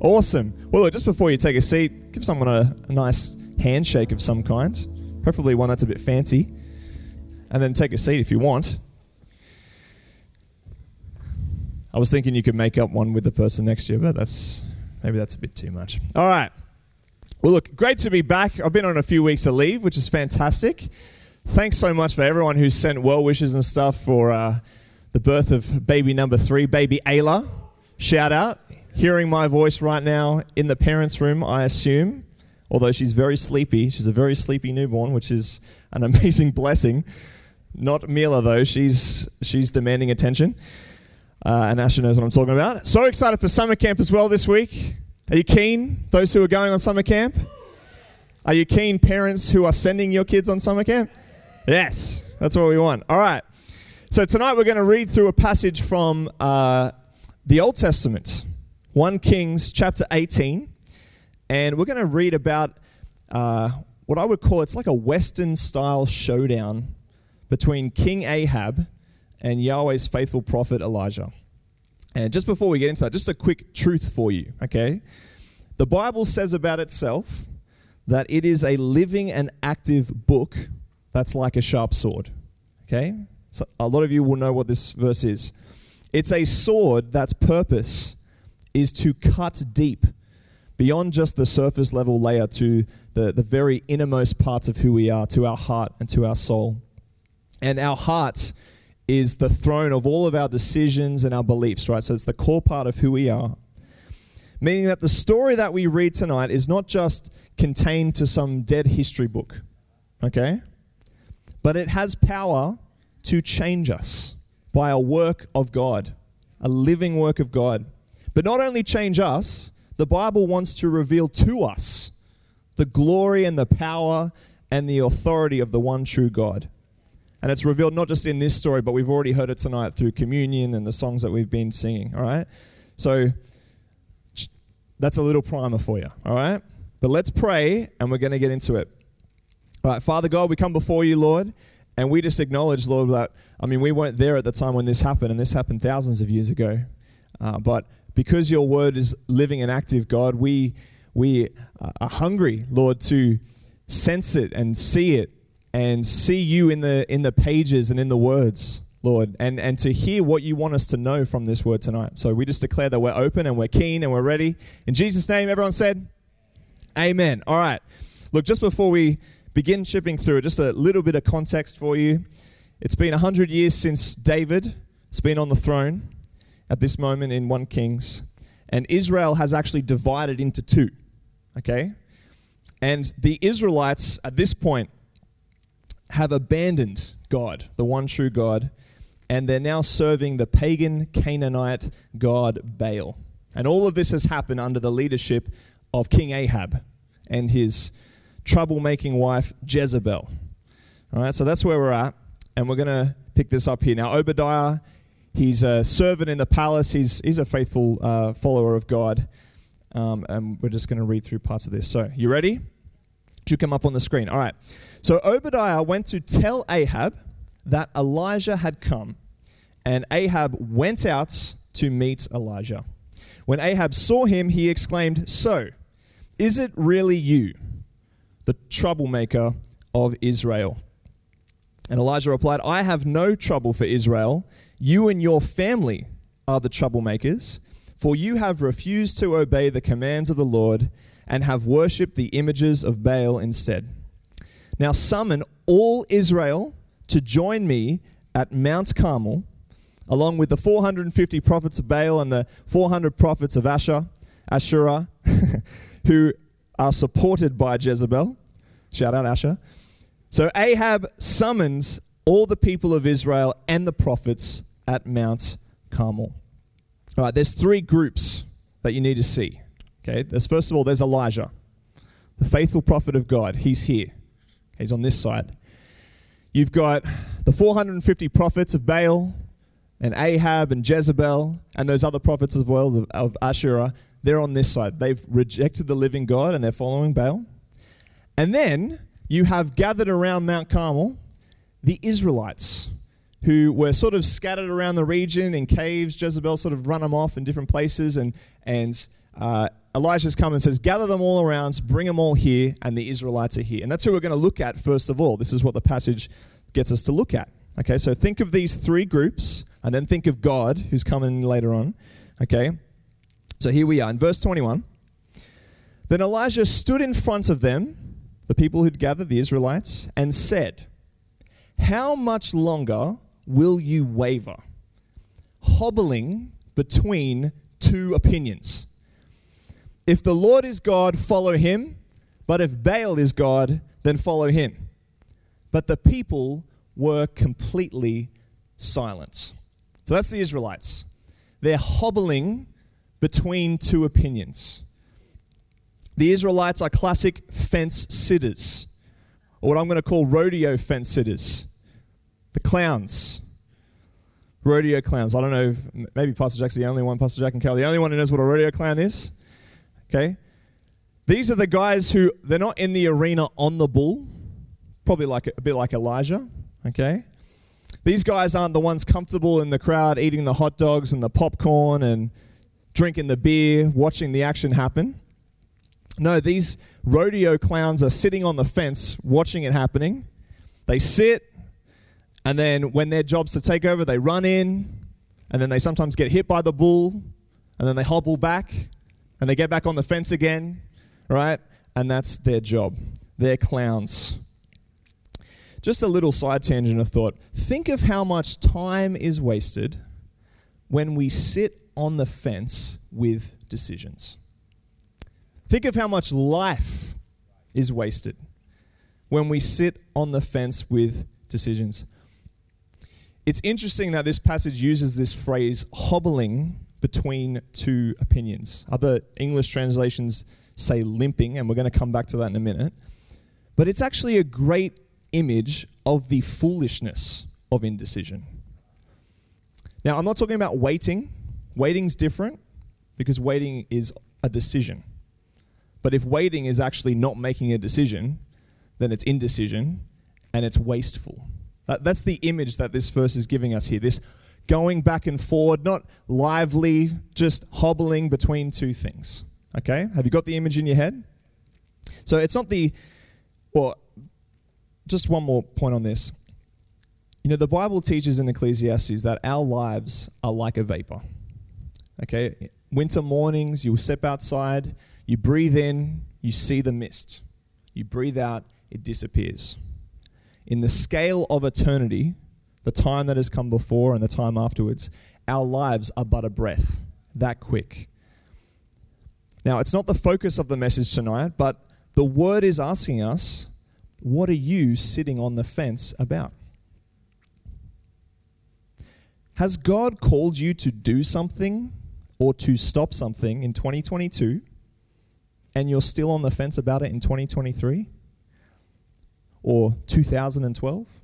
Awesome. Well, look, just before you take a seat, give someone a, a nice handshake of some kind, preferably one that's a bit fancy, and then take a seat if you want. I was thinking you could make up one with the person next to you, but that's maybe that's a bit too much. All right. Well, look, great to be back. I've been on a few weeks of leave, which is fantastic. Thanks so much for everyone who sent well wishes and stuff for uh, the birth of baby number three, baby Ayla. Shout out. Hearing my voice right now in the parents' room, I assume, although she's very sleepy. She's a very sleepy newborn, which is an amazing blessing. Not Mila, though. She's, she's demanding attention. Uh, and Asher knows what I'm talking about. So excited for summer camp as well this week. Are you keen, those who are going on summer camp? Are you keen, parents who are sending your kids on summer camp? Yes, that's what we want. All right. So tonight we're going to read through a passage from uh, the Old Testament, 1 Kings chapter 18. And we're going to read about uh, what I would call it's like a Western style showdown between King Ahab and Yahweh's faithful prophet Elijah. And just before we get into that, just a quick truth for you, okay? The Bible says about itself that it is a living and active book that's like a sharp sword, okay? So a lot of you will know what this verse is. It's a sword that's purpose is to cut deep beyond just the surface level layer to the, the very innermost parts of who we are, to our heart and to our soul. And our heart is the throne of all of our decisions and our beliefs, right? So it's the core part of who we are. Meaning that the story that we read tonight is not just contained to some dead history book, okay? But it has power to change us by a work of God, a living work of God. But not only change us, the Bible wants to reveal to us the glory and the power and the authority of the one true God. And it's revealed not just in this story, but we've already heard it tonight through communion and the songs that we've been singing, all right? So that's a little primer for you, all right? But let's pray and we're going to get into it. All right, Father God, we come before you, Lord, and we just acknowledge, Lord, that, I mean, we weren't there at the time when this happened, and this happened thousands of years ago. Uh, but because your word is living and active, God, we, we are hungry, Lord, to sense it and see it and see you in the in the pages and in the words lord and and to hear what you want us to know from this word tonight. So we just declare that we're open and we're keen and we're ready. In jesus name everyone said amen. All right. Look just before we begin chipping through just a little bit of context for you. It's been 100 years since david has been on the throne at this moment in 1 kings and israel has actually divided into two okay and the israelites at this point have abandoned God, the one true God, and they're now serving the pagan Canaanite god Baal. And all of this has happened under the leadership of King Ahab and his troublemaking wife Jezebel. All right, so that's where we're at, and we're going to pick this up here. Now, Obadiah, he's a servant in the palace, he's, he's a faithful uh, follower of God. Um, and we're just going to read through parts of this. So, you ready? you come up on the screen? All right. So Obadiah went to tell Ahab that Elijah had come, and Ahab went out to meet Elijah. When Ahab saw him, he exclaimed, So, is it really you, the troublemaker of Israel? And Elijah replied, I have no trouble for Israel. You and your family are the troublemakers, for you have refused to obey the commands of the Lord and have worshipped the images of Baal instead. Now summon all Israel to join me at Mount Carmel, along with the 450 prophets of Baal and the 400 prophets of Asher, Asherah, who are supported by Jezebel. Shout out Asher. So Ahab summons all the people of Israel and the prophets at Mount Carmel. All right, there's three groups that you need to see. Okay, there's first of all, there's Elijah, the faithful prophet of God. He's here. He's on this side. You've got the 450 prophets of Baal and Ahab and Jezebel and those other prophets as well of, of Asherah. They're on this side. They've rejected the living God and they're following Baal. And then you have gathered around Mount Carmel the Israelites who were sort of scattered around the region in caves. Jezebel sort of run them off in different places and, and uh, Elijah's come and says, Gather them all around, bring them all here, and the Israelites are here. And that's who we're going to look at first of all. This is what the passage gets us to look at. Okay, so think of these three groups, and then think of God, who's coming later on. Okay, so here we are in verse 21. Then Elijah stood in front of them, the people who'd gathered, the Israelites, and said, How much longer will you waver, hobbling between two opinions? If the Lord is God, follow him, but if Baal is God, then follow him. But the people were completely silent. So that's the Israelites. They're hobbling between two opinions. The Israelites are classic fence sitters, or what I'm going to call rodeo fence sitters. The clowns. Rodeo clowns. I don't know if maybe Pastor Jack's the only one, Pastor Jack and Carol, the only one who knows what a rodeo clown is. Okay? These are the guys who, they're not in the arena on the bull, probably like a bit like Elijah. Okay? These guys aren't the ones comfortable in the crowd eating the hot dogs and the popcorn and drinking the beer, watching the action happen. No, these rodeo clowns are sitting on the fence watching it happening. They sit, and then when their job's to take over, they run in, and then they sometimes get hit by the bull, and then they hobble back, and they get back on the fence again, right? And that's their job. They're clowns. Just a little side tangent of thought. Think of how much time is wasted when we sit on the fence with decisions. Think of how much life is wasted when we sit on the fence with decisions. It's interesting that this passage uses this phrase hobbling between two opinions. Other English translations say limping, and we're going to come back to that in a minute. But it's actually a great image of the foolishness of indecision. Now, I'm not talking about waiting. Waiting's different because waiting is a decision. But if waiting is actually not making a decision, then it's indecision and it's wasteful. That, that's the image that this verse is giving us here. This going back and forward, not lively, just hobbling between two things. Okay? Have you got the image in your head? So it's not the, well, just one more point on this. You know, the Bible teaches in Ecclesiastes that our lives are like a vapor. Okay? Winter mornings, you step outside, you breathe in, you see the mist. You breathe out, it disappears. In the scale of eternity, the time that has come before and the time afterwards, our lives are but a breath, that quick. Now, it's not the focus of the message tonight, but the word is asking us, what are you sitting on the fence about? Has God called you to do something or to stop something in 2022 and you're still on the fence about it in 2023 or 2012?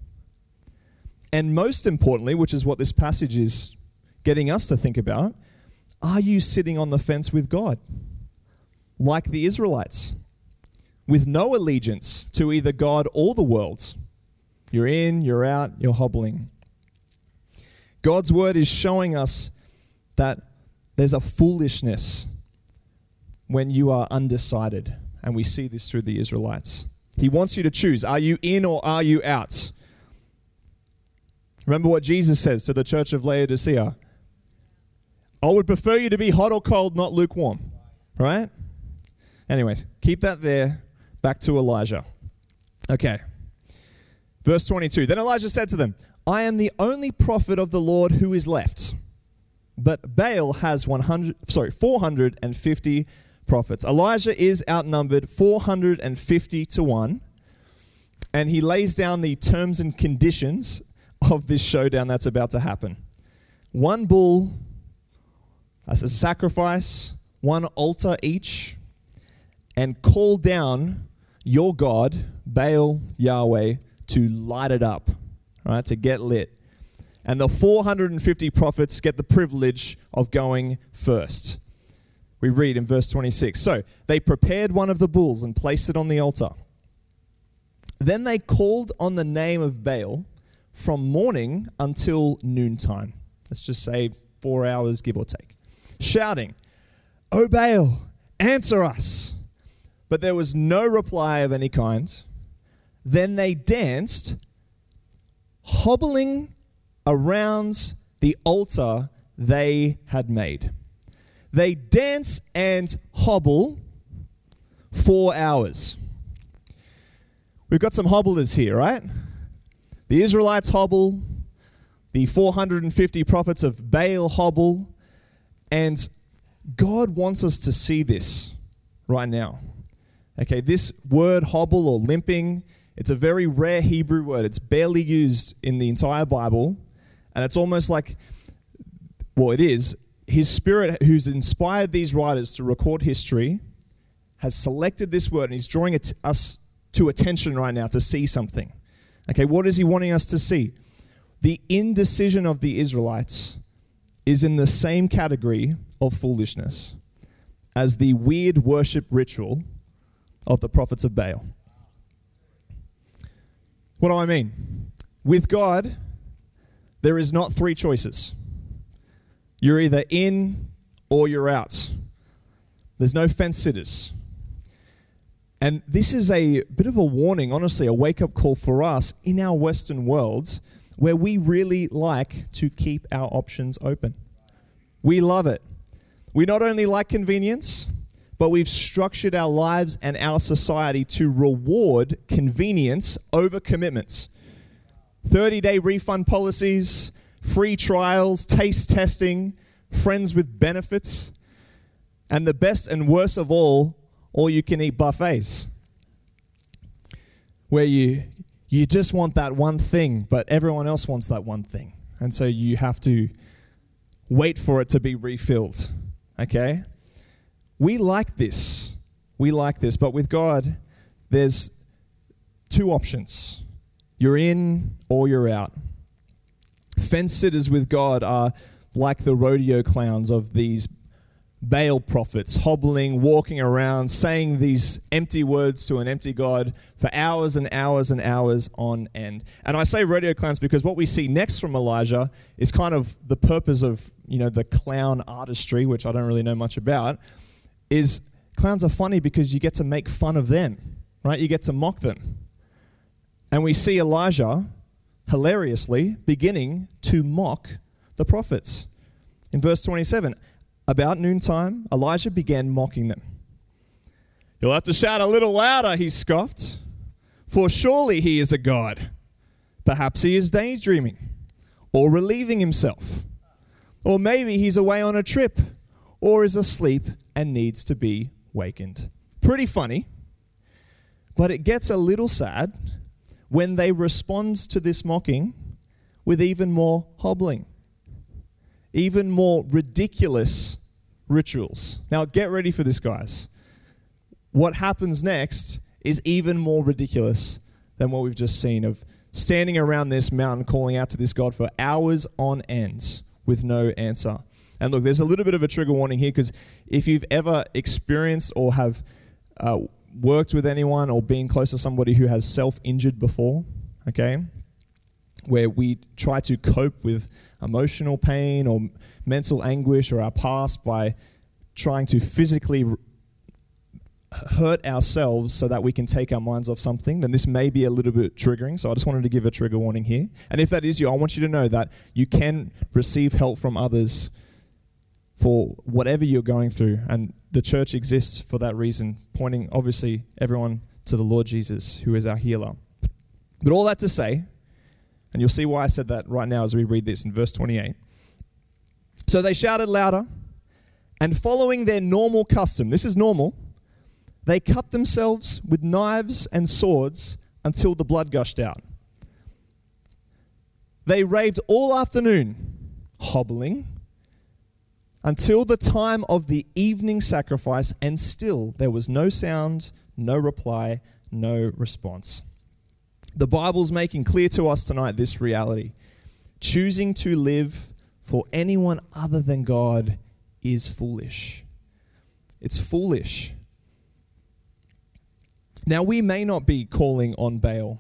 And most importantly, which is what this passage is getting us to think about, are you sitting on the fence with God? Like the Israelites, with no allegiance to either God or the world. You're in, you're out, you're hobbling. God's word is showing us that there's a foolishness when you are undecided. And we see this through the Israelites. He wants you to choose are you in or are you out? Remember what Jesus says to the church of Laodicea I would prefer you to be hot or cold, not lukewarm. Right? Anyways, keep that there. Back to Elijah. Okay. Verse 22. Then Elijah said to them, I am the only prophet of the Lord who is left. But Baal has 100 sorry, 450 prophets. Elijah is outnumbered 450 to 1, and he lays down the terms and conditions of this showdown that's about to happen. One bull as a sacrifice, one altar each, and call down your God, Baal Yahweh, to light it up, right? To get lit. And the 450 prophets get the privilege of going first. We read in verse 26 So they prepared one of the bulls and placed it on the altar. Then they called on the name of Baal from morning until noontime. Let's just say four hours, give or take. Shouting, O Baal, answer us. But there was no reply of any kind. Then they danced, hobbling around the altar they had made. They dance and hobble four hours. We've got some hobblers here, right? The Israelites hobble, the 450 prophets of Baal hobble, and God wants us to see this right now. Okay, this word hobble or limping, it's a very rare Hebrew word. It's barely used in the entire Bible, and it's almost like, well, it is. His spirit, who's inspired these writers to record history, has selected this word and he's drawing us to attention right now to see something. Okay, what is he wanting us to see? The indecision of the Israelites is in the same category of foolishness as the weird worship ritual of the prophets of Baal. What do I mean? With God, there is not three choices. You're either in or you're out. There's no fence sitters. And this is a bit of a warning, honestly, a wake up call for us in our Western world where we really like to keep our options open. We love it. We not only like convenience, but we've structured our lives and our society to reward convenience over commitments. 30 day refund policies, free trials, taste testing, friends with benefits, and the best and worst of all, all you can eat buffets. Where you, you just want that one thing, but everyone else wants that one thing. And so you have to wait for it to be refilled. Okay? We like this. We like this. But with God, there's two options you're in or you're out. Fence sitters with God are like the rodeo clowns of these Baal prophets, hobbling, walking around, saying these empty words to an empty God for hours and hours and hours on end. And I say rodeo clowns because what we see next from Elijah is kind of the purpose of, you know, the clown artistry, which I don't really know much about, is clowns are funny because you get to make fun of them, right? You get to mock them. And we see Elijah hilariously beginning to mock the prophets. In verse 27, about noontime, Elijah began mocking them. You'll have to shout a little louder, he scoffed, for surely he is a god. Perhaps he is daydreaming or relieving himself. Or maybe he's away on a trip or is asleep and needs to be wakened. Pretty funny, but it gets a little sad when they respond to this mocking with even more hobbling even more ridiculous rituals. Now, get ready for this, guys. What happens next is even more ridiculous than what we've just seen of standing around this mountain calling out to this God for hours on end with no answer. And look, there's a little bit of a trigger warning here because if you've ever experienced or have uh, worked with anyone or been close to somebody who has self injured before, okay, where we try to cope with emotional pain or mental anguish or our past by trying to physically hurt ourselves so that we can take our minds off something, then this may be a little bit triggering. So I just wanted to give a trigger warning here. And if that is you, I want you to know that you can receive help from others for whatever you're going through. And the church exists for that reason, pointing obviously everyone to the Lord Jesus, who is our healer. But all that to say, and you'll see why I said that right now as we read this in verse 28. So they shouted louder, and following their normal custom, this is normal, they cut themselves with knives and swords until the blood gushed out. They raved all afternoon, hobbling, until the time of the evening sacrifice, and still there was no sound, no reply, no response. The Bible's making clear to us tonight this reality. Choosing to live for anyone other than God is foolish. It's foolish. Now, we may not be calling on Baal,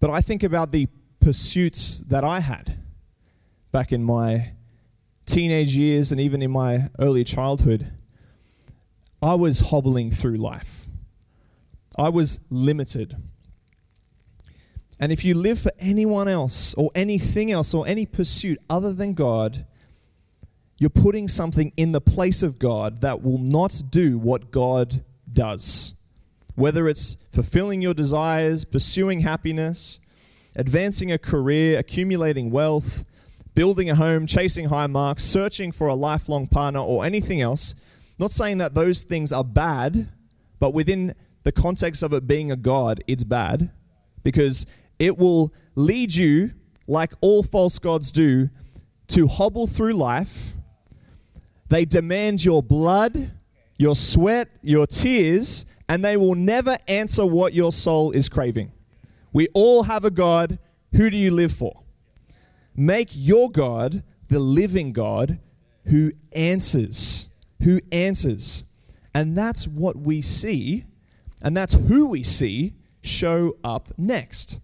but I think about the pursuits that I had back in my teenage years and even in my early childhood, I was hobbling through life. I was limited. And if you live for anyone else or anything else or any pursuit other than God, you're putting something in the place of God that will not do what God does. Whether it's fulfilling your desires, pursuing happiness, advancing a career, accumulating wealth, building a home, chasing high marks, searching for a lifelong partner, or anything else. Not saying that those things are bad, but within the context of it being a God, it's bad because it will lead you, like all false gods do, to hobble through life. They demand your blood, your sweat, your tears, and they will never answer what your soul is craving. We all have a God. Who do you live for? Make your God the living God who answers. Who answers. And that's what we see, and that's who we see show up next.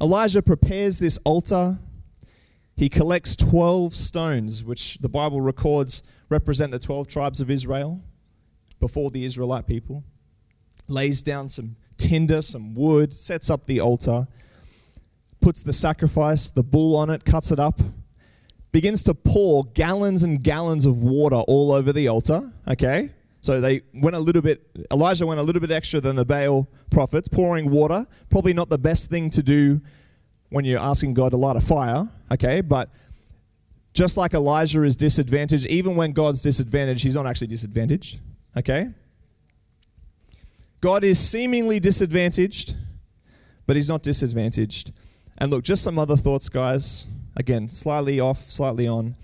Elijah prepares this altar. He collects 12 stones, which the Bible records represent the 12 tribes of Israel before the Israelite people. Lays down some tinder, some wood, sets up the altar, puts the sacrifice, the bull on it, cuts it up, begins to pour gallons and gallons of water all over the altar. Okay? So they went a little bit, Elijah went a little bit extra than the Baal prophets, pouring water. Probably not the best thing to do when you're asking God to light a fire, okay? But just like Elijah is disadvantaged, even when God's disadvantaged, he's not actually disadvantaged, okay? God is seemingly disadvantaged, but he's not disadvantaged. And look, just some other thoughts, guys. Again, slightly off, slightly on.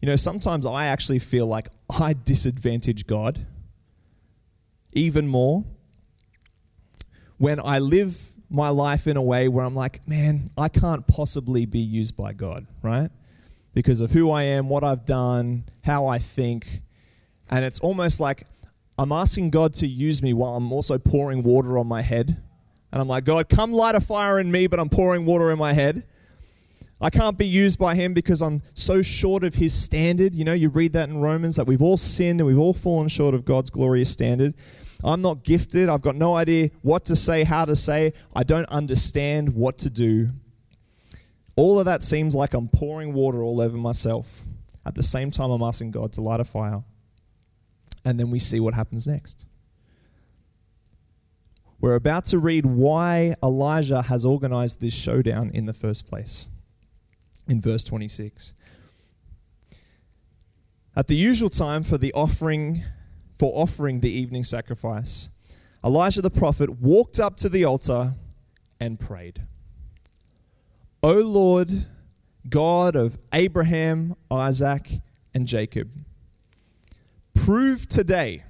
You know, sometimes I actually feel like I disadvantage God even more when I live my life in a way where I'm like, man, I can't possibly be used by God, right? Because of who I am, what I've done, how I think. And it's almost like I'm asking God to use me while I'm also pouring water on my head. And I'm like, God, come light a fire in me, but I'm pouring water in my head. I can't be used by him because I'm so short of his standard. You know, you read that in Romans that we've all sinned and we've all fallen short of God's glorious standard. I'm not gifted. I've got no idea what to say, how to say. I don't understand what to do. All of that seems like I'm pouring water all over myself. At the same time, I'm asking God to light a fire and then we see what happens next. We're about to read why Elijah has organized this showdown in the first place in verse 26. At the usual time for the offering for offering the evening sacrifice, Elijah the prophet walked up to the altar and prayed. O Lord, God of Abraham, Isaac, and Jacob, Prove today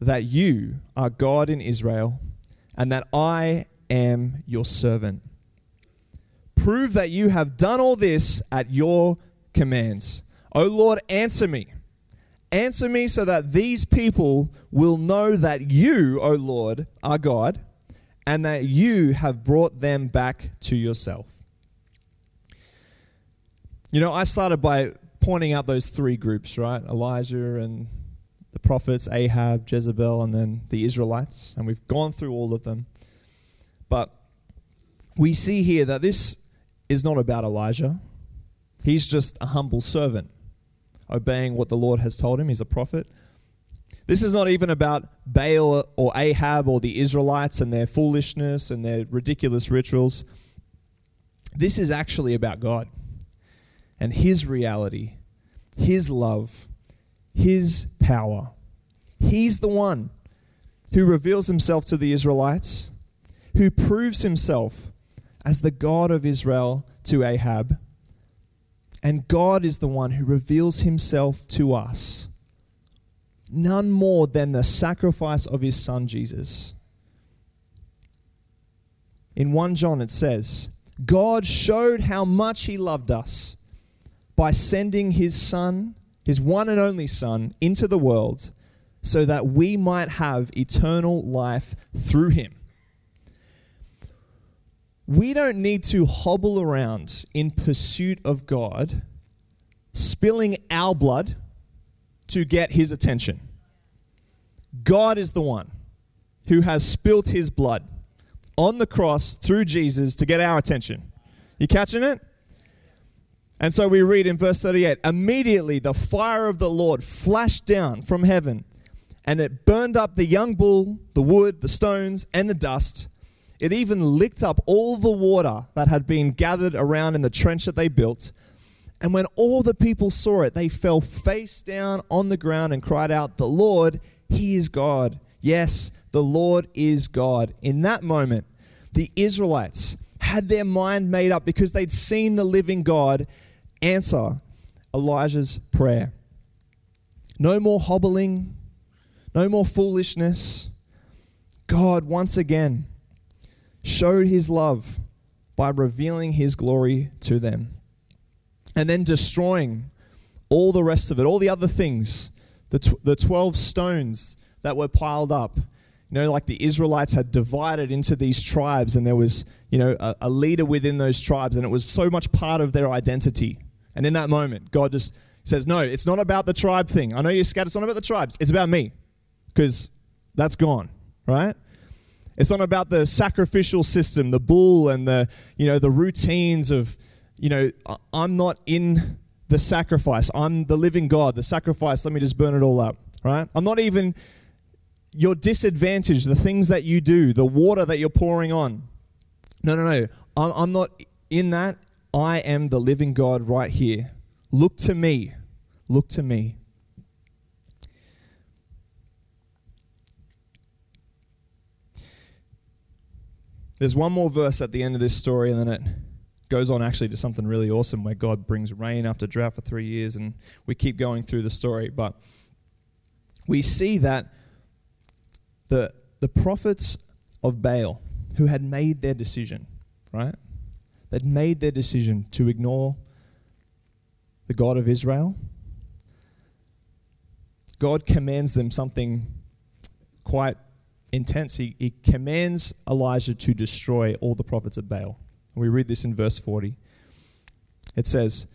that you are God in Israel and that I am your servant. Prove that you have done all this at your commands. O Lord, answer me. Answer me so that these people will know that you, O Lord, are God and that you have brought them back to yourself. You know, I started by pointing out those three groups, right? Elijah and the prophets, Ahab, Jezebel, and then the Israelites. And we've gone through all of them. But we see here that this is not about Elijah. He's just a humble servant, obeying what the Lord has told him. He's a prophet. This is not even about Baal or Ahab or the Israelites and their foolishness and their ridiculous rituals. This is actually about God and His reality, His love, His power. He's the one who reveals Himself to the Israelites, who proves Himself as the God of Israel to Ahab. And God is the one who reveals Himself to us. None more than the sacrifice of His Son Jesus. In 1 John it says, God showed how much He loved us by sending his son, his one and only son, into the world so that we might have eternal life through him. We don't need to hobble around in pursuit of God spilling our blood to get his attention. God is the one who has spilt his blood on the cross through Jesus to get our attention. You catching it? And so we read in verse 38 immediately the fire of the Lord flashed down from heaven, and it burned up the young bull, the wood, the stones, and the dust. It even licked up all the water that had been gathered around in the trench that they built. And when all the people saw it, they fell face down on the ground and cried out, The Lord, He is God. Yes, the Lord is God. In that moment, the Israelites had their mind made up because they'd seen the living God answer Elijah's prayer. No more hobbling, no more foolishness. God once again showed his love by revealing his glory to them and then destroying all the rest of it, all the other things, the, tw- the 12 stones that were piled up. You know, like the Israelites had divided into these tribes, and there was, you know, a, a leader within those tribes, and it was so much part of their identity. And in that moment, God just says, No, it's not about the tribe thing. I know you're scattered. It's not about the tribes. It's about me because that's gone, right? It's not about the sacrificial system, the bull and the, you know, the routines of, you know, I'm not in the sacrifice. I'm the living God. The sacrifice, let me just burn it all up, right? I'm not even your disadvantage, the things that you do, the water that you're pouring on. No, no, no. I'm, I'm not in that. I am the living God right here. Look to me. Look to me. There's one more verse at the end of this story, and then it goes on actually to something really awesome where God brings rain after drought for three years, and we keep going through the story. But we see that the, the prophets of Baal who had made their decision, right? They'd made their decision to ignore the God of Israel. God commands them something quite intense. He, he commands Elijah to destroy all the prophets of Baal. We read this in verse 40. It says,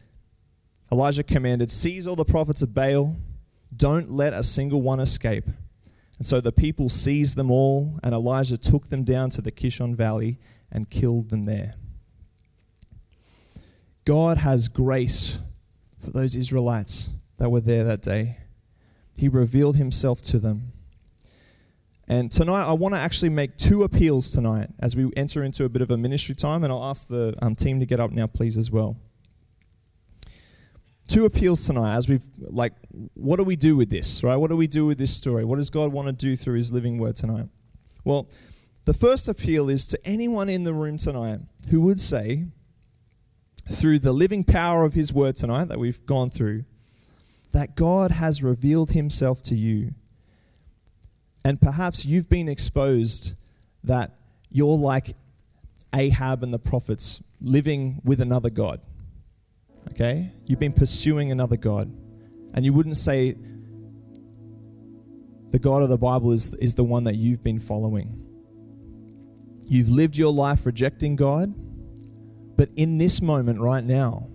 Elijah commanded, Seize all the prophets of Baal, don't let a single one escape. And so the people seized them all, and Elijah took them down to the Kishon Valley and killed them there. God has grace for those Israelites that were there that day. He revealed himself to them. And tonight, I want to actually make two appeals tonight as we enter into a bit of a ministry time, and I'll ask the um, team to get up now, please, as well. Two appeals tonight as we've, like, what do we do with this, right? What do we do with this story? What does God want to do through His living word tonight? Well, the first appeal is to anyone in the room tonight who would say, through the living power of His word tonight that we've gone through, that God has revealed Himself to you. And perhaps you've been exposed that you're like Ahab and the prophets living with another God. Okay? You've been pursuing another God. And you wouldn't say the God of the Bible is, is the one that you've been following. You've lived your life rejecting God but in this moment right now,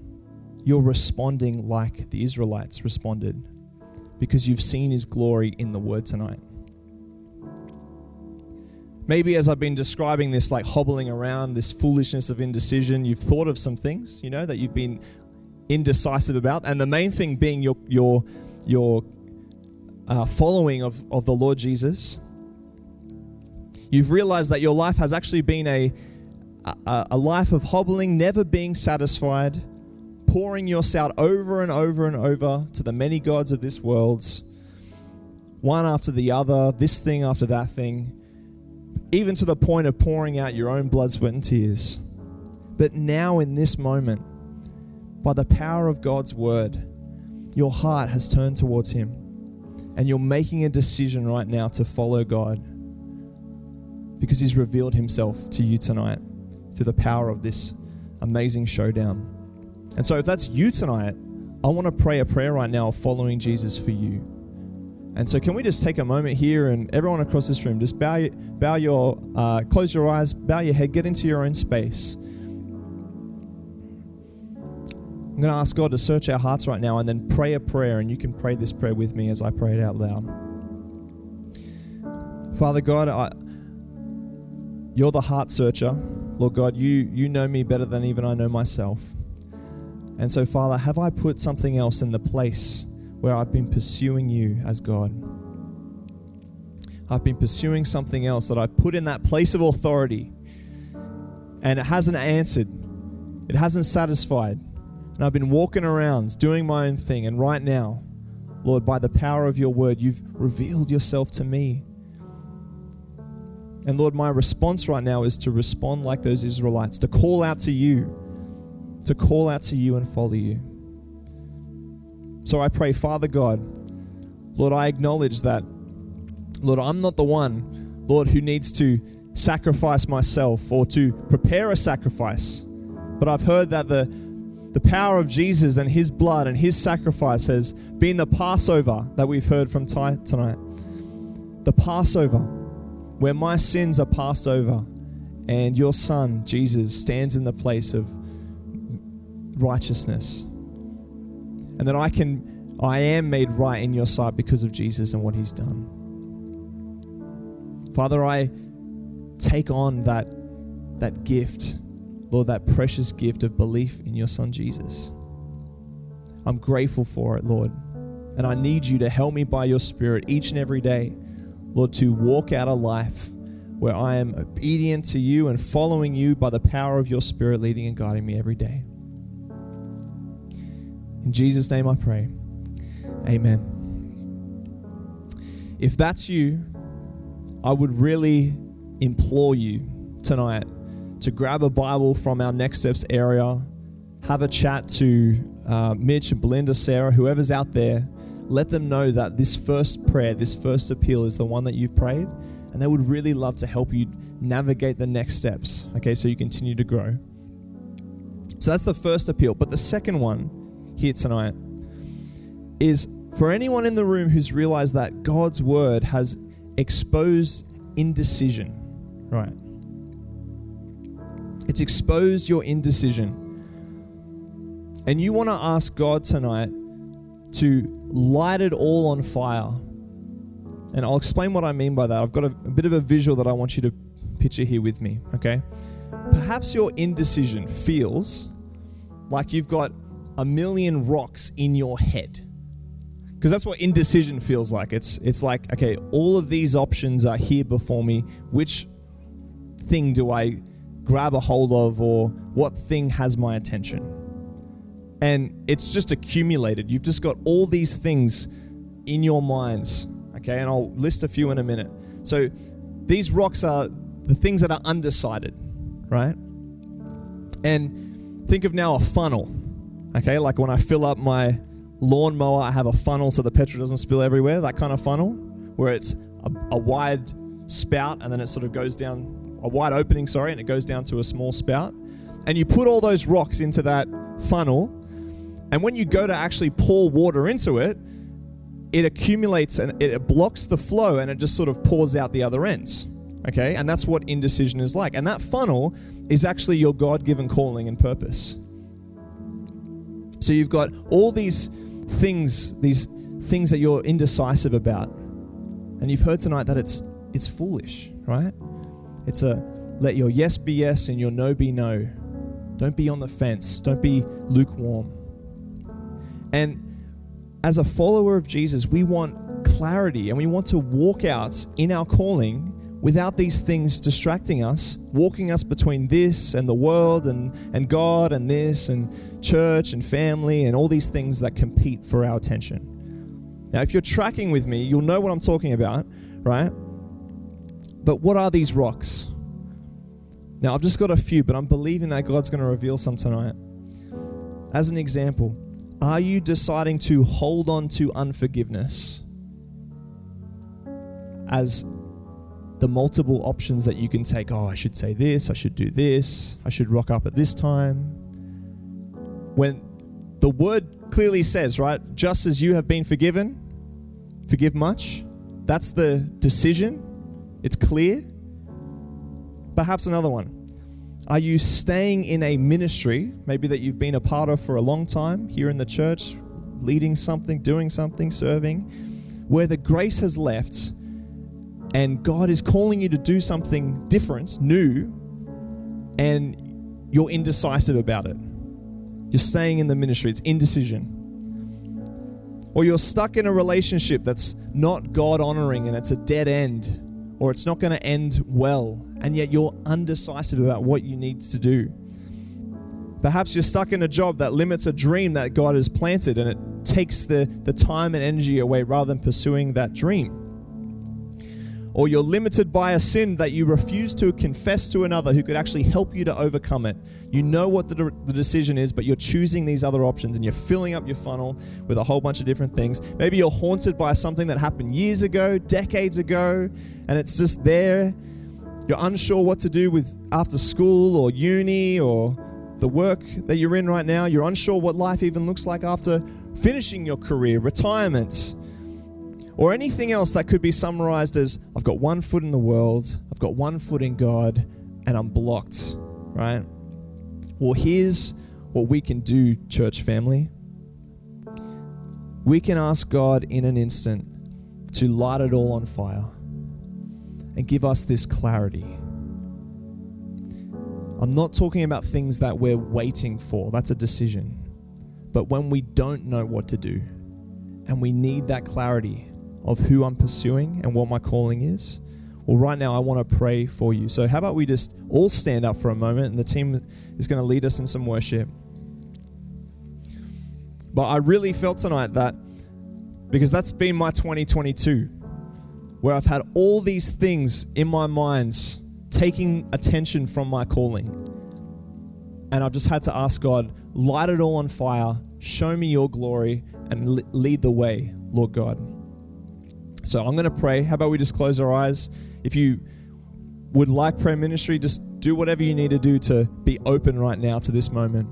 you're responding like the Israelites responded because you've seen his glory in the word tonight. Maybe as I've been describing this, like hobbling around, this foolishness of indecision, you've thought of some things, you know, that you've been indecisive about. And the main thing being your, your, your uh, following of, of the Lord Jesus. You've realized that your life has actually been a, a, a life of hobbling, never being satisfied, pouring yourself over and over and over to the many gods of this world, one after the other, this thing after that thing, even to the point of pouring out your own blood, sweat, and tears. But now, in this moment, by the power of God's word, your heart has turned towards Him, and you're making a decision right now to follow God because He's revealed Himself to you tonight through the power of this amazing showdown. And so, if that's you tonight, I want to pray a prayer right now following Jesus for you. And so, can we just take a moment here and everyone across this room, just bow, your bow your, uh, close your eyes, bow your head, get into your own space. I'm going to ask God to search our hearts right now and then pray a prayer, and you can pray this prayer with me as I pray it out loud. Father God, I, you're the heart searcher. Lord God, you, you know me better than even I know myself. And so, Father, have I put something else in the place where I've been pursuing you as God? I've been pursuing something else that I've put in that place of authority and it hasn't answered, it hasn't satisfied. And I've been walking around doing my own thing. And right now, Lord, by the power of your word, you've revealed yourself to me. And Lord, my response right now is to respond like those Israelites, to call out to you, to call out to you and follow you. So I pray, Father God, Lord, I acknowledge that, Lord, I'm not the one, Lord, who needs to sacrifice myself or to prepare a sacrifice. But I've heard that the, the power of Jesus and his blood and his sacrifice has been the Passover that we've heard from Ty tonight. The Passover, where my sins are passed over and your Son, Jesus, stands in the place of righteousness. And that I can, I am made right in your sight because of Jesus and what he's done. Father, I take on that, that gift, Lord, that precious gift of belief in your Son Jesus. I'm grateful for it, Lord. And I need you to help me by your Spirit each and every day, Lord, to walk out a life where I am obedient to you and following you by the power of your Spirit, leading and guiding me every day. In Jesus' name I pray. Amen. If that's you, I would really implore you tonight to grab a Bible from our Next Steps area, have a chat to uh, Mitch and Belinda, Sarah, whoever's out there. Let them know that this first prayer, this first appeal is the one that you've prayed, and they would really love to help you navigate the next steps, okay, so you continue to grow. So that's the first appeal. But the second one here tonight is for anyone in the room who's realized that God's word has exposed indecision Right. It's exposed your indecision. And you want to ask God tonight to light it all on fire. And I'll explain what I mean by that. I've got a, a bit of a visual that I want you to picture here with me, okay? Perhaps your indecision feels like you've got a million rocks in your head because that's what indecision feels like it's it's like okay all of these options are here before me which thing do I grab a hold of or what thing has my attention? And it's just accumulated. You've just got all these things in your minds. Okay, and I'll list a few in a minute. So these rocks are the things that are undecided, right? And think of now a funnel. Okay, like when I fill up my lawnmower, I have a funnel so the petrol doesn't spill everywhere, that kind of funnel, where it's a, a wide spout and then it sort of goes down a wide opening, sorry, and it goes down to a small spout. And you put all those rocks into that funnel, and when you go to actually pour water into it, it accumulates and it blocks the flow and it just sort of pours out the other end. Okay? And that's what indecision is like. And that funnel is actually your God given calling and purpose. So you've got all these things, these things that you're indecisive about. And you've heard tonight that it's it's foolish, right? It's a let your yes be yes and your no be no. Don't be on the fence. Don't be lukewarm. And as a follower of Jesus, we want clarity and we want to walk out in our calling without these things distracting us, walking us between this and the world and, and God and this and church and family and all these things that compete for our attention. Now, if you're tracking with me, you'll know what I'm talking about, right? But what are these rocks? Now, I've just got a few, but I'm believing that God's going to reveal some tonight. As an example, are you deciding to hold on to unforgiveness as the multiple options that you can take? Oh, I should say this, I should do this, I should rock up at this time. When the word clearly says, right, just as you have been forgiven, forgive much. That's the decision it's clear. Perhaps another one. Are you staying in a ministry, maybe that you've been a part of for a long time here in the church, leading something, doing something, serving, where the grace has left and God is calling you to do something different, new, and you're indecisive about it? You're staying in the ministry, it's indecision. Or you're stuck in a relationship that's not God honoring and it's a dead end, or it's not going to end well, and yet you're undecisive about what you need to do. Perhaps you're stuck in a job that limits a dream that God has planted and it takes the, the time and energy away rather than pursuing that dream or you're limited by a sin that you refuse to confess to another who could actually help you to overcome it. You know what the, the decision is, but you're choosing these other options and you're filling up your funnel with a whole bunch of different things. Maybe you're haunted by something that happened years ago, decades ago, and it's just there. You're unsure what to do with after school or uni or the work that you're in right now. You're unsure what life even looks like after finishing your career, retirement or anything else that could be summarized as I've got one foot in the world, I've got one foot in God, and I'm blocked, right? Well, here's what we can do, church family. We can ask God in an instant to light it all on fire and give us this clarity. I'm not talking about things that we're waiting for, that's a decision. But when we don't know what to do and we need that clarity, of who I'm pursuing and what my calling is? Well, right now, I want to pray for you. So, how about we just all stand up for a moment and the team is going to lead us in some worship. But I really felt tonight that because that's been my 2022, where I've had all these things in my mind taking attention from my calling. And I've just had to ask God, light it all on fire, show me your glory, and lead the way, Lord God. So I'm going to pray. How about we just close our eyes? If you would like prayer ministry, just do whatever you need to do to be open right now to this moment.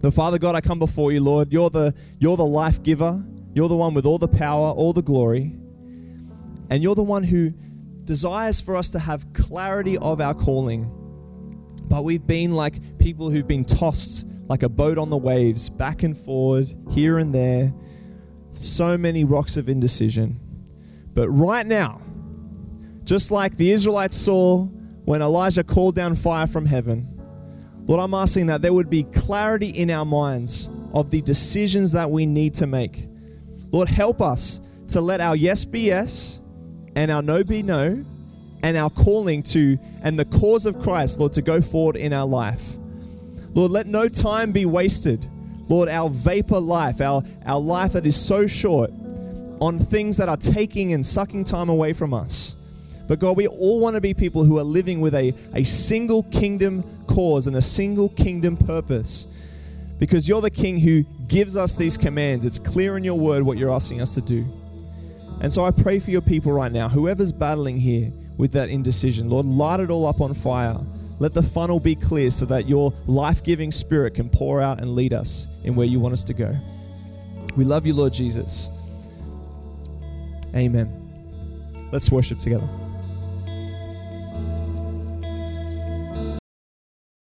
But Father God, I come before you, Lord. You're the you're the life giver. You're the one with all the power, all the glory. And you're the one who desires for us to have clarity of our calling. But we've been like people who've been tossed like a boat on the waves, back and forward, here and there. So many rocks of indecision. But right now, just like the Israelites saw when Elijah called down fire from heaven, Lord, I'm asking that there would be clarity in our minds of the decisions that we need to make. Lord, help us to let our yes be yes and our no be no and our calling to and the cause of Christ, Lord, to go forward in our life. Lord, let no time be wasted. Lord, our vapor life, our, our life that is so short, on things that are taking and sucking time away from us. But God, we all want to be people who are living with a, a single kingdom cause and a single kingdom purpose. Because you're the king who gives us these commands. It's clear in your word what you're asking us to do. And so I pray for your people right now, whoever's battling here with that indecision, Lord, light it all up on fire. Let the funnel be clear so that your life giving spirit can pour out and lead us in where you want us to go. We love you, Lord Jesus. Amen. Let's worship together.